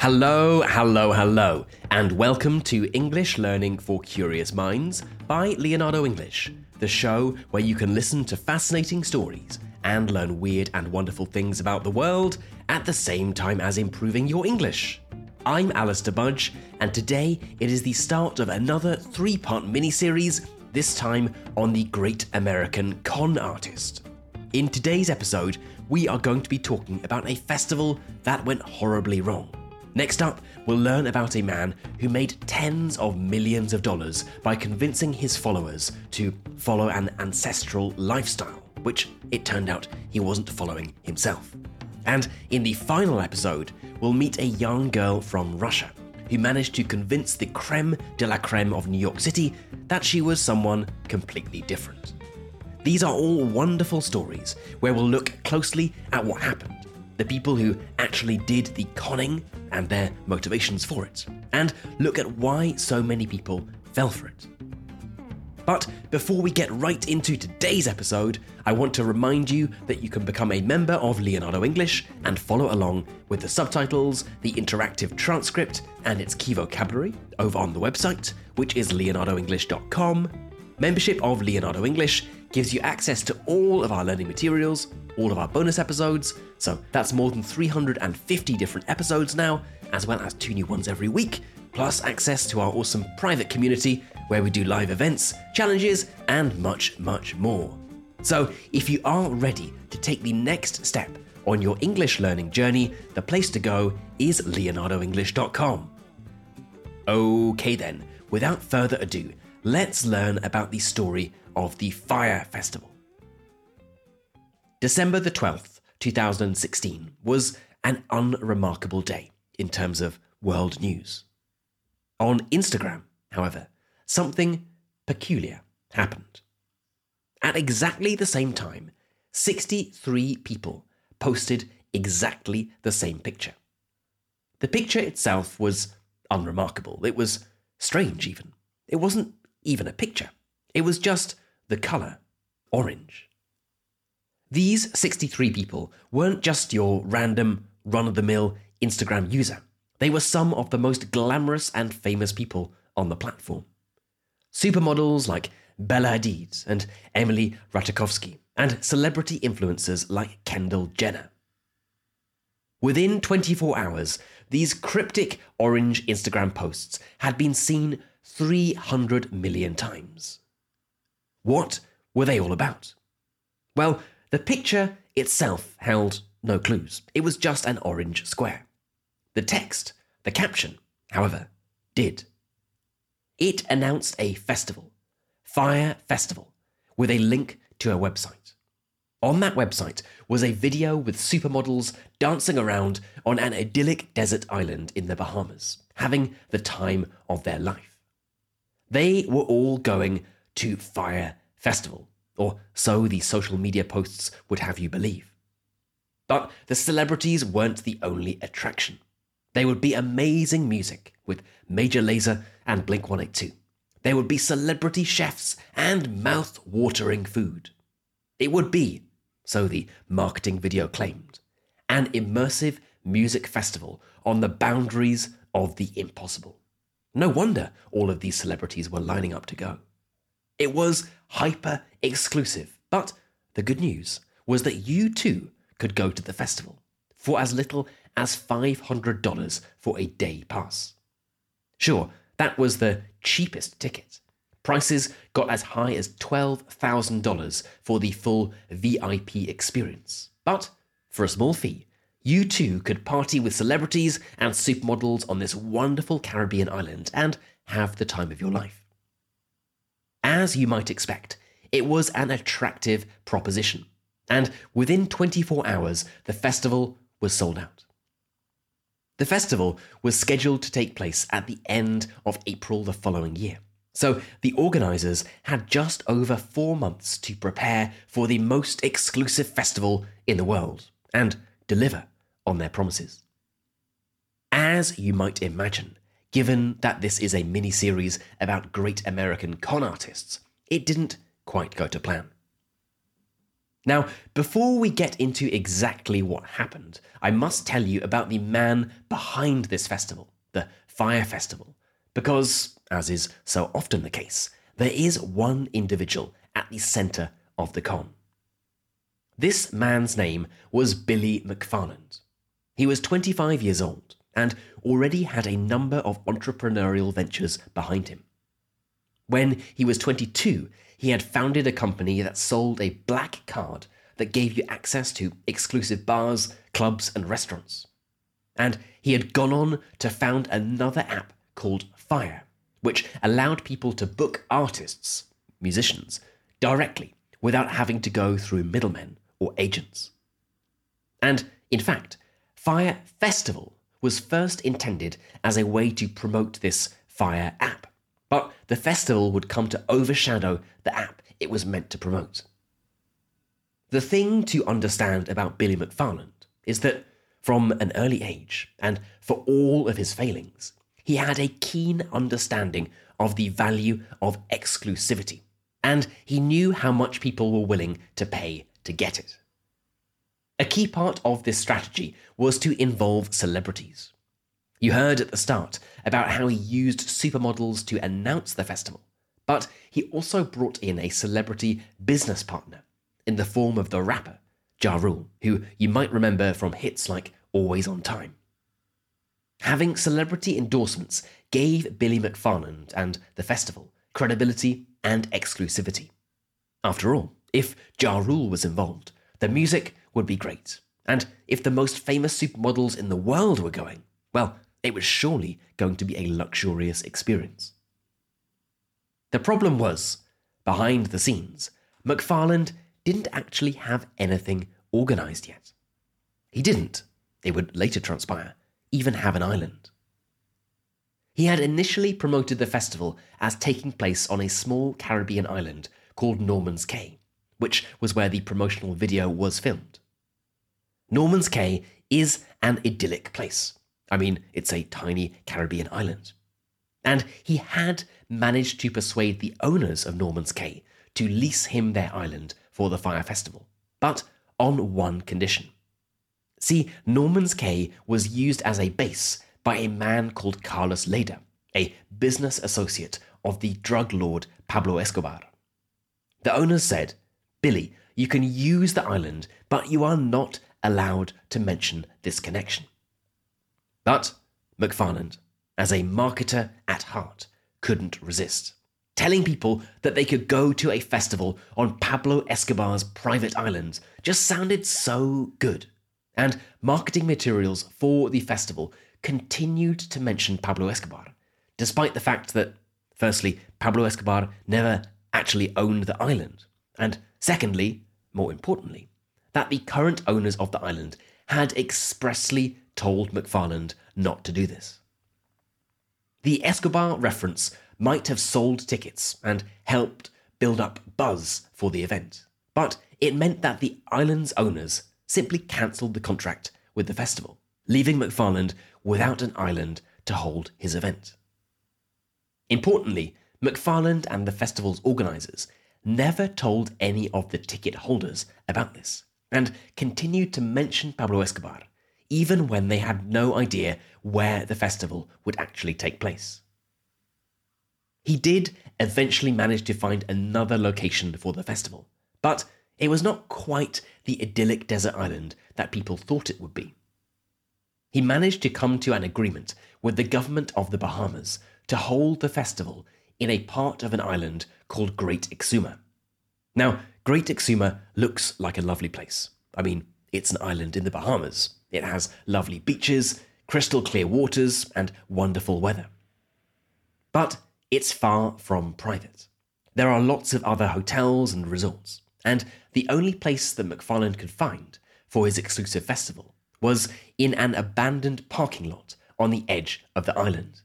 Hello, hello, hello, and welcome to English Learning for Curious Minds by Leonardo English, the show where you can listen to fascinating stories and learn weird and wonderful things about the world at the same time as improving your English. I'm Alistair Budge, and today it is the start of another three part mini series, this time on the great American con artist. In today's episode, we are going to be talking about a festival that went horribly wrong. Next up, we'll learn about a man who made tens of millions of dollars by convincing his followers to follow an ancestral lifestyle, which it turned out he wasn't following himself. And in the final episode, we'll meet a young girl from Russia who managed to convince the creme de la creme of New York City that she was someone completely different. These are all wonderful stories where we'll look closely at what happened the people who actually did the conning and their motivations for it, and look at why so many people fell for it. But before we get right into today's episode, I want to remind you that you can become a member of Leonardo English and follow along with the subtitles, the interactive transcript, and its key vocabulary over on the website, which is leonardoenglish.com. Membership of Leonardo English gives you access to all of our learning materials, all of our bonus episodes, so that's more than 350 different episodes now, as well as two new ones every week, plus access to our awesome private community where we do live events, challenges, and much, much more. So, if you are ready to take the next step on your English learning journey, the place to go is leonardoenglish.com. Okay, then, without further ado, let's learn about the story of the Fyre Festival. December the 12th, 2016, was an unremarkable day in terms of world news. On Instagram, however, something peculiar happened. At exactly the same time, 63 people posted exactly the same picture. The picture itself was unremarkable. It was strange, even. It wasn't even a picture, it was just the colour orange. These 63 people weren't just your random, run of the mill Instagram user. They were some of the most glamorous and famous people on the platform. Supermodels like Bella Hadid and Emily Ratajkowski, and celebrity influencers like Kendall Jenner. Within 24 hours, these cryptic orange Instagram posts had been seen 300 million times. What were they all about? Well, the picture itself held no clues. It was just an orange square. The text, the caption, however, did. It announced a festival, Fyre Festival, with a link to a website. On that website was a video with supermodels dancing around on an idyllic desert island in the Bahamas, having the time of their life. They were all going to Fyre Festival, or so the social media posts would have you believe. But the celebrities weren't the only attraction. There would be amazing music with Major Lazer and Blink 182. There would be celebrity chefs and mouth watering food. It would be, so the marketing video claimed, an immersive music festival on the boundaries of the impossible. No wonder all of these celebrities were lining up to go. It was hyper exclusive. But the good news was that you too could go to the festival for as little as $500 for a day pass. Sure, that was the cheapest ticket. Prices got as high as $12,000 for the full VIP experience. But for a small fee, you too could party with celebrities and supermodels on this wonderful Caribbean island and have the time of your life. As you might expect, it was an attractive proposition, and within 24 hours, the festival was sold out. The festival was scheduled to take place at the end of April the following year. So the organisers had just over four months to prepare for the most exclusive festival in the world and deliver on their promises. As you might imagine, given that this is a mini series about great American con artists, it didn't quite go to plan. Now, before we get into exactly what happened, I must tell you about the man behind this festival, the Fyre Festival, because, as is so often the case, there is one individual at the centre of the con. This man's name was Billy McFarland. He was 25 years old and already had a number of entrepreneurial ventures behind him. When he was 22, he had founded a company that sold a black card that gave you access to exclusive bars, clubs, and restaurants. And he had gone on to found another app called Fyre, which allowed people to book artists, musicians, directly without having to go through middlemen or agents. And in fact, Fyre Festival was first intended as a way to promote this Fyre app, but the festival would come to overshadow the app it was meant to promote. The thing to understand about Billy McFarland is that from an early age, and for all of his failings, he had a keen understanding of the value of exclusivity, and he knew how much people were willing to pay to get it. A key part of this strategy was to involve celebrities. You heard at the start about how he used supermodels to announce the festival, but he also brought in a celebrity business partner in the form of the rapper Ja Rule, who you might remember from hits like Always on Time. Having celebrity endorsements gave Billy McFarland and the festival credibility and exclusivity. After all, if Ja Rule was involved, the music would be great. And if the most famous supermodels in the world were going, well, it was surely going to be a luxurious experience. The problem was, behind the scenes, McFarland didn't actually have anything organised yet. He didn't, it would later transpire, even have an island. He had initially promoted the festival as taking place on a small Caribbean island called Norman's Cay, which was where the promotional video was filmed. Norman's Cay is an idyllic place. I mean, it's a tiny Caribbean island. And he had managed to persuade the owners of Norman's Cay to lease him their island for the Fyre Festival, but on one condition. See, Norman's Cay was used as a base by a man called Carlos Lehder, a business associate of the drug lord Pablo Escobar. The owners said, Billy, you can use the island, but you are not allowed to mention this connection. But McFarland, as a marketer at heart, couldn't resist. Telling people that they could go to a festival on Pablo Escobar's private island just sounded so good. And marketing materials for the festival continued to mention Pablo Escobar, despite the fact that, firstly, Pablo Escobar never actually owned the island, and secondly, more importantly, that the current owners of the island had expressly told McFarland not to do this. The Escobar reference might have sold tickets and helped build up buzz for the event, but it meant that the island's owners simply cancelled the contract with the festival, leaving McFarland without an island to hold his event. Importantly, McFarland and the festival's organisers never told any of the ticket holders about this and continued to mention Pablo Escobar, even when they had no idea where the festival would actually take place. He did eventually manage to find another location for the festival, but it was not quite the idyllic desert island that people thought it would be. He managed to come to an agreement with the government of the Bahamas to hold the festival in a part of an island called Great Exuma. Now, Great Exuma looks like a lovely place. I mean, it's an island in the Bahamas. It has lovely beaches, crystal clear waters, and wonderful weather. But it's far from private. There are lots of other hotels and resorts, and the only place that McFarland could find for his exclusive festival was in an abandoned parking lot on the edge of the island.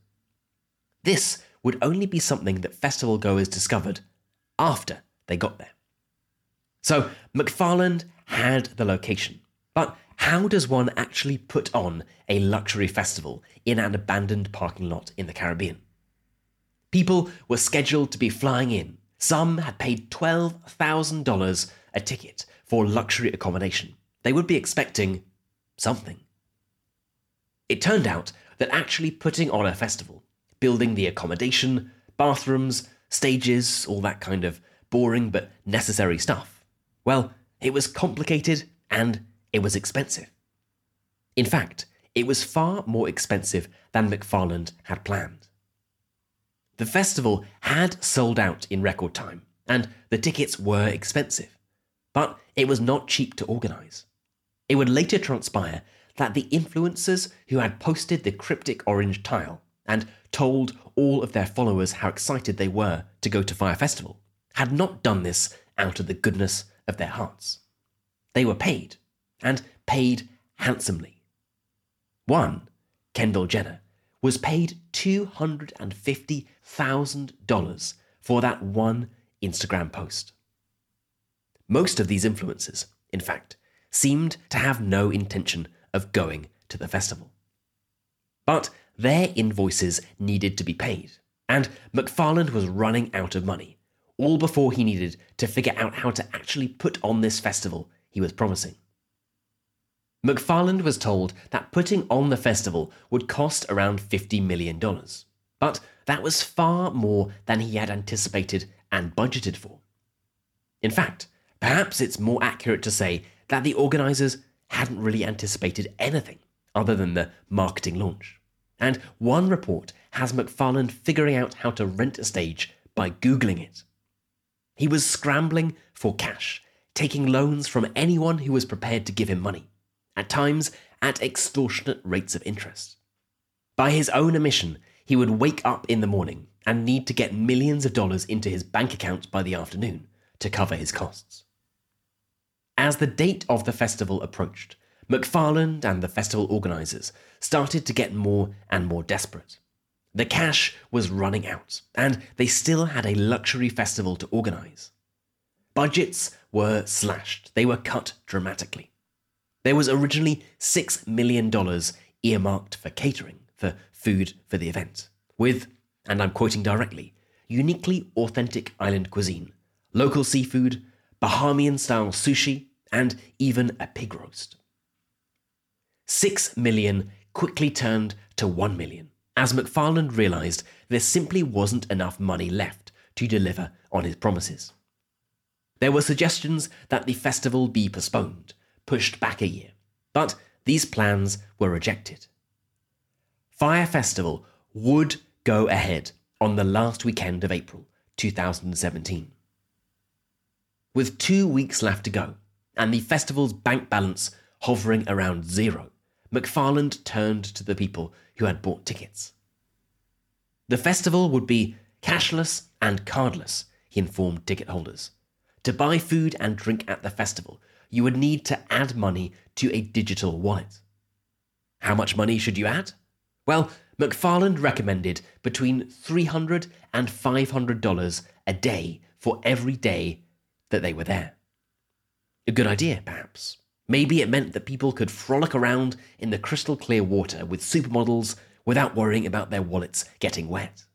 This would only be something that festival goers discovered after they got there. So McFarland had the location. But how does one actually put on a luxury festival in an abandoned parking lot in the Caribbean? People were scheduled to be flying in. Some had paid $12,000 a ticket for luxury accommodation, they would be expecting something. It turned out that actually putting on a festival, building the accommodation, bathrooms, stages, all that kind of boring but necessary stuff, well, it was complicated and it was expensive. In fact, it was far more expensive than McFarland had planned. The festival had sold out in record time, and the tickets were expensive, but it was not cheap to organise. It would later transpire that the influencers who had posted the cryptic orange tile and told all of their followers how excited they were to go to Fyre Festival had not done this out of the goodness of their hearts. They were paid, and paid handsomely. One, Kendall Jenner, was paid $250,000 for that one Instagram post. Most of these influencers, in fact, seemed to have no intention of going to the festival. But their invoices needed to be paid, and McFarland was running out of money, all before he needed to figure out how to actually put on this festival he was promising. McFarland was told that putting on the festival would cost around $50 million, but that was far more than he had anticipated and budgeted for. In fact, perhaps it's more accurate to say that the organisers hadn't really anticipated anything other than the marketing launch. And one report has McFarland figuring out how to rent a stage by Googling it. He was scrambling for cash, taking loans from anyone who was prepared to give him money at times at extortionate rates of interest. By his own admission, he would wake up in the morning and need to get millions of dollars into his bank account by the afternoon to cover his costs. As the date of the festival approached, McFarland and the festival organisers started to get more and more desperate. The cash was running out, and they still had a luxury festival to organise. Budgets were slashed, they were cut dramatically. There was originally $6 million earmarked for catering, for food for the event, with, and I'm quoting directly, uniquely authentic island cuisine, local seafood, Bahamian style sushi, and even a pig roast. Six million quickly turned to one million as McFarland realised there simply wasn't enough money left to deliver on his promises. There were suggestions that the festival be postponed, pushed back a year, but these plans were rejected. Fyre Festival would go ahead on the last weekend of April 2017. With two weeks left to go, and the festival's bank balance hovering around zero, McFarland turned to the people who had bought tickets. The festival would be cashless and cardless, he informed ticket holders. To buy food and drink at the festival, you would need to add money to a digital wallet. How much money should you add? Well, McFarland recommended between $300 and $500 a day for every day that they were there. A good idea, perhaps. Maybe it meant that people could frolic around in the crystal clear water with supermodels without worrying about their wallets getting wet.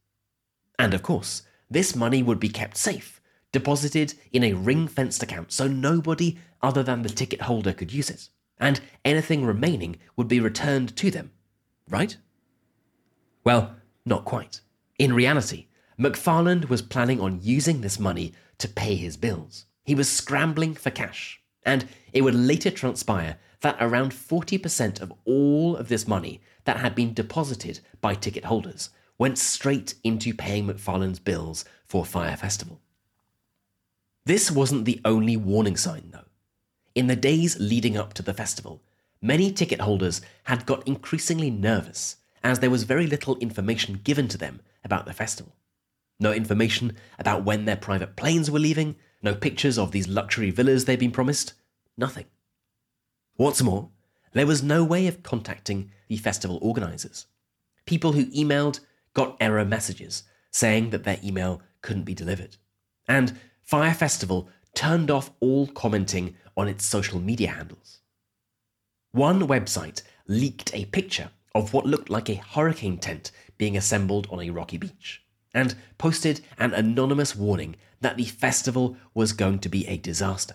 And of course, this money would be kept safe deposited in a ring fenced account so nobody other than the ticket holder could use it, and anything remaining would be returned to them, right? Well, not quite. In reality, McFarland was planning on using this money to pay his bills. He was scrambling for cash, and it would later transpire that around 40% of all of this money that had been deposited by ticket holders went straight into paying McFarland's bills for Fyre Festival. This wasn't the only warning sign, though. In the days leading up to the festival, many ticket holders had got increasingly nervous as there was very little information given to them about the festival. No information about when their private planes were leaving, no pictures of these luxury villas they'd been promised, nothing. What's more, there was no way of contacting the festival organisers. People who emailed got error messages saying that their email couldn't be delivered. And Fyre Festival turned off all commenting on its social media handles. One website leaked a picture of what looked like a hurricane tent being assembled on a rocky beach and posted an anonymous warning that the festival was going to be a disaster.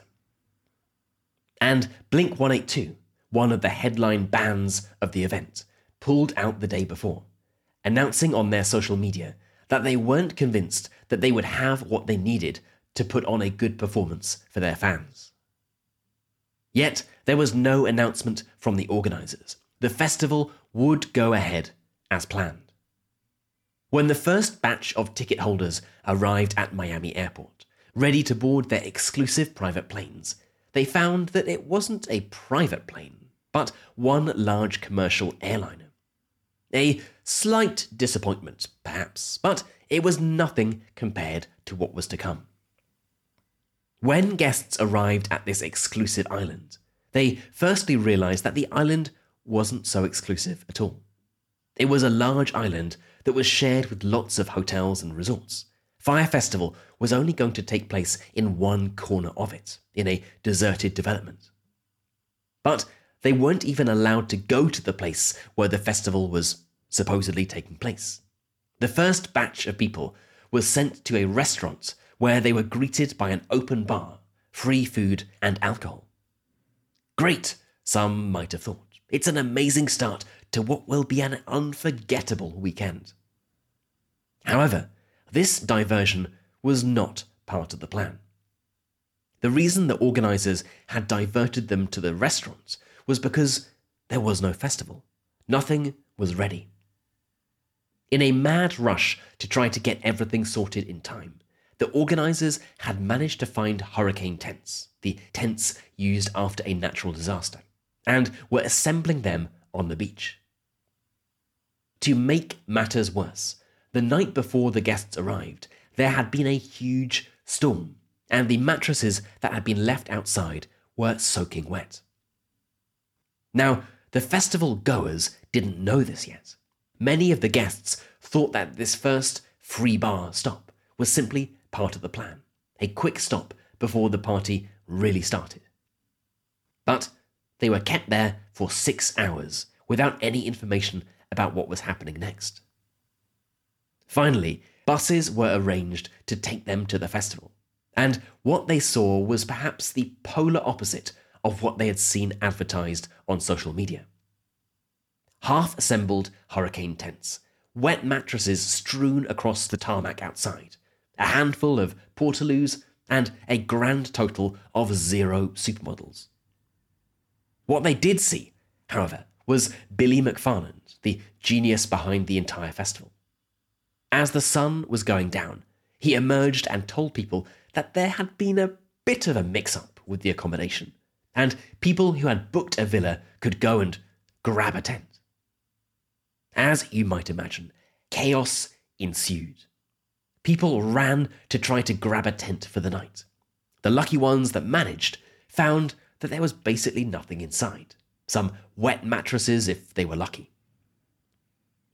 And Blink 182, one of the headline bands of the event, pulled out the day before, announcing on their social media that they weren't convinced that they would have what they needed to put on a good performance for their fans. Yet, there was no announcement from the organisers. The festival would go ahead as planned. When the first batch of ticket holders arrived at Miami Airport, ready to board their exclusive private planes, they found that it wasn't a private plane, but one large commercial airliner. A slight disappointment, perhaps, but it was nothing compared to what was to come. When guests arrived at this exclusive island, they firstly realised that the island wasn't so exclusive at all. It was a large island that was shared with lots of hotels and resorts. Fyre Festival was only going to take place in one corner of it, in a deserted development. But they weren't even allowed to go to the place where the festival was supposedly taking place. The first batch of people was sent to a restaurant where they were greeted by an open bar, free food, and alcohol. Great, some might have thought. It's an amazing start to what will be an unforgettable weekend. However, this diversion was not part of the plan. The reason the organisers had diverted them to the restaurants was because there was no festival. Nothing was ready. In a mad rush to try to get everything sorted in time, the organisers had managed to find hurricane tents, the tents used after a natural disaster, and were assembling them on the beach. To make matters worse, the night before the guests arrived, there had been a huge storm, and the mattresses that had been left outside were soaking wet. Now, the festival goers didn't know this yet. Many of the guests thought that this first free bar stop was simply part of the plan, a quick stop before the party really started. But they were kept there for six hours without any information about what was happening next. Finally, buses were arranged to take them to the festival, and what they saw was perhaps the polar opposite of what they had seen advertised on social media. Half assembled hurricane tents, wet mattresses strewn across the tarmac outside, a handful of portaloos, and a grand total of zero supermodels. What they did see, however, was Billy McFarland, the genius behind the entire festival. As the sun was going down, he emerged and told people that there had been a bit of a mix up with the accommodation, and people who had booked a villa could go and grab a tent. As you might imagine, chaos ensued. People ran to try to grab a tent for the night. The lucky ones that managed found that there was basically nothing inside. Some wet mattresses if they were lucky.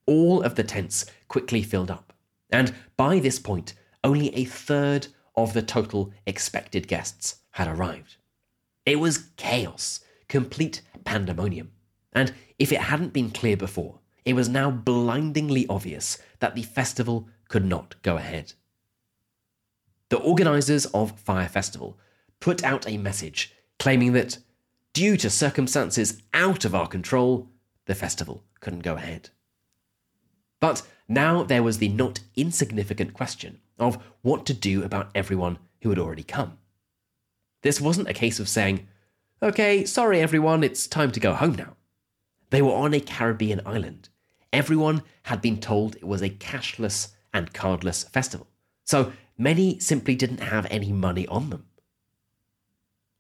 All of the tents quickly filled up, and by this point, only a third of the total expected guests had arrived. It was chaos, complete pandemonium, and if it hadn't been clear before, it was now blindingly obvious that the festival could not go ahead. The organisers of Fyre Festival put out a message claiming that, due to circumstances out of our control, the festival couldn't go ahead. But now there was the not insignificant question of what to do about everyone who had already come. This wasn't a case of saying, okay, sorry everyone, it's time to go home now. They were on a Caribbean island. Everyone had been told it was a cashless and cardless festival. So many simply didn't have any money on them.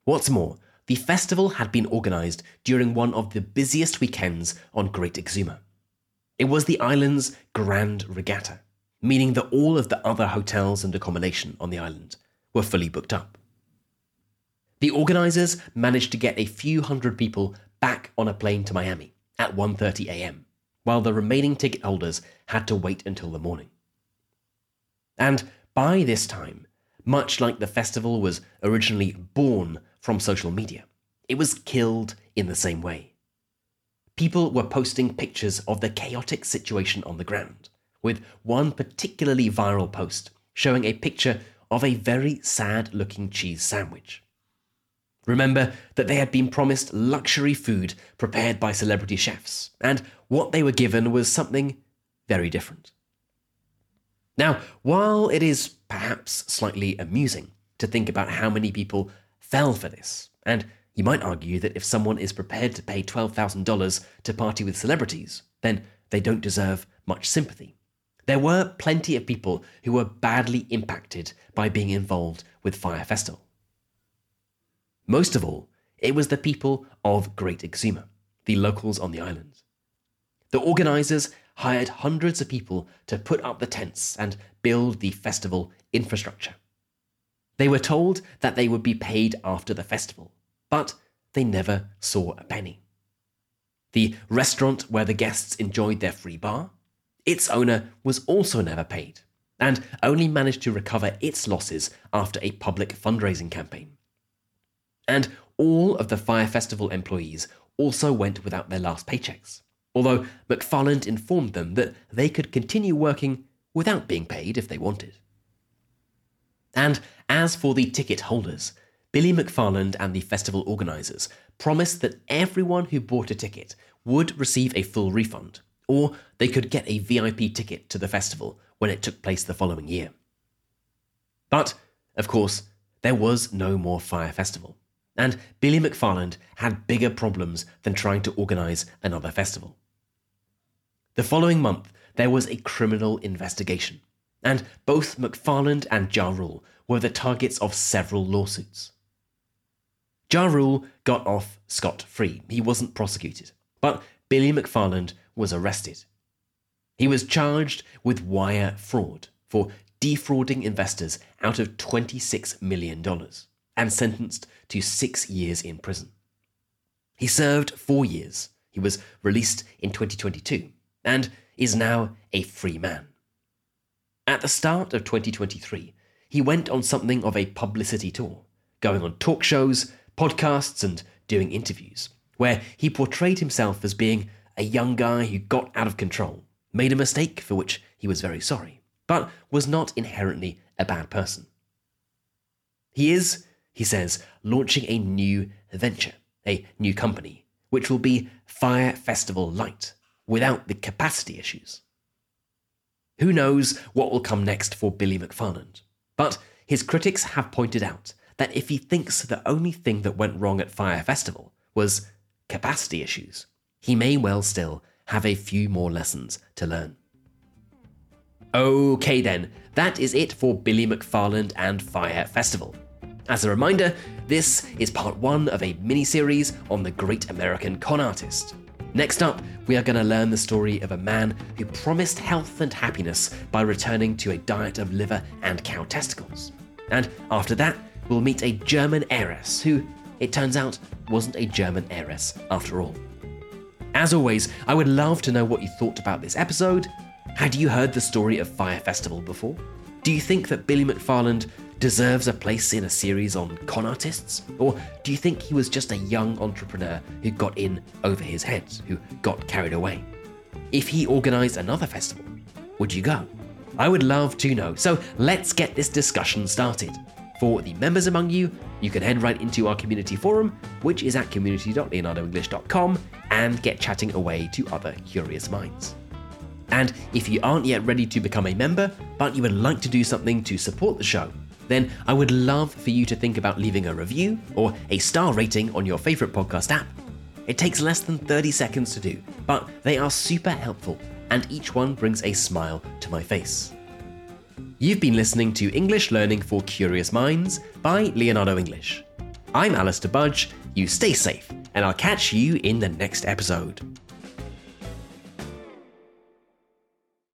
What's more, the festival had been organised during one of the busiest weekends on Great Exuma. It was the island's Grand Regatta, meaning that all of the other hotels and accommodation on the island were fully booked up. The organisers managed to get a few hundred people back on a plane to Miami at 1:30 a.m., while the remaining ticket holders had to wait until the morning. And by this time, much like the festival was originally born from social media, it was killed in the same way. People were posting pictures of the chaotic situation on the ground, with one particularly viral post showing a picture of a very sad looking cheese sandwich. Remember that they had been promised luxury food prepared by celebrity chefs, and what they were given was something very different. Now, while it is perhaps slightly amusing to think about how many people fell for this, and you might argue that if someone is prepared to pay $12,000 to party with celebrities, then they don't deserve much sympathy. There were plenty of people who were badly impacted by being involved with Fyre Festival. Most of all, it was the people of Great Exuma, the locals on the island. The organisers hired hundreds of people to put up the tents and build the festival infrastructure. They were told that they would be paid after the festival, but they never saw a penny. The restaurant where the guests enjoyed their free bar, its owner was also never paid and only managed to recover its losses after a public fundraising campaign and all of the Fyre Festival employees also went without their last paychecks, although McFarland informed them that they could continue working without being paid if they wanted. And as for the ticket holders, Billy McFarland and the festival organisers promised that everyone who bought a ticket would receive a full refund, or they could get a VIP ticket to the festival when it took place the following year. But, of course, there was no more Fyre Festival and Billy McFarland had bigger problems than trying to organise another festival. The following month, there was a criminal investigation, and both McFarland and Ja Rule were the targets of several lawsuits. Ja Rule got off scot free, he wasn't prosecuted, but Billy McFarland was arrested. He was charged with wire fraud for defrauding investors out of $26 million and sentenced to six years in prison. He served four years. He was released in 2022 and is now a free man. At the start of 2023, he went on something of a publicity tour, going on talk shows, podcasts, and doing interviews, where he portrayed himself as being a young guy who got out of control, made a mistake for which he was very sorry, but was not inherently a bad person. He is he says, launching a new venture, a new company, which will be Fyre Festival Light, without the capacity issues. Who knows what will come next for Billy McFarland? But his critics have pointed out that if he thinks the only thing that went wrong at Fyre Festival was capacity issues, he may well still have a few more lessons to learn. Okay, then, that is it for Billy McFarland and Fyre Festival. As a reminder, this is part one of a mini series on the great American con artist. Next up, we are going to learn the story of a man who promised health and happiness by returning to a diet of liver and cow testicles. And after that, we'll meet a German heiress who, it turns out, wasn't a German heiress after all. As always, I would love to know what you thought about this episode. Had you heard the story of Fyre Festival before? Do you think that Billy McFarland deserves a place in a series on con artists? Or do you think he was just a young entrepreneur who got in over his head, who got carried away? If he organised another festival, would you go? I would love to know, so let's get this discussion started. For the members among you, you can head right into our community forum, which is at community.leonardoenglish.com, and get chatting away to other curious minds. And if you aren't yet ready to become a member, but you would like to do something to support the show, then I would love for you to think about leaving a review or a star rating on your favourite podcast app. It takes less than 30 seconds to do, but they are super helpful, and each one brings a smile to my face. You've been listening to English Learning for Curious Minds by Leonardo English. I'm Alistair Budge, you stay safe, and I'll catch you in the next episode.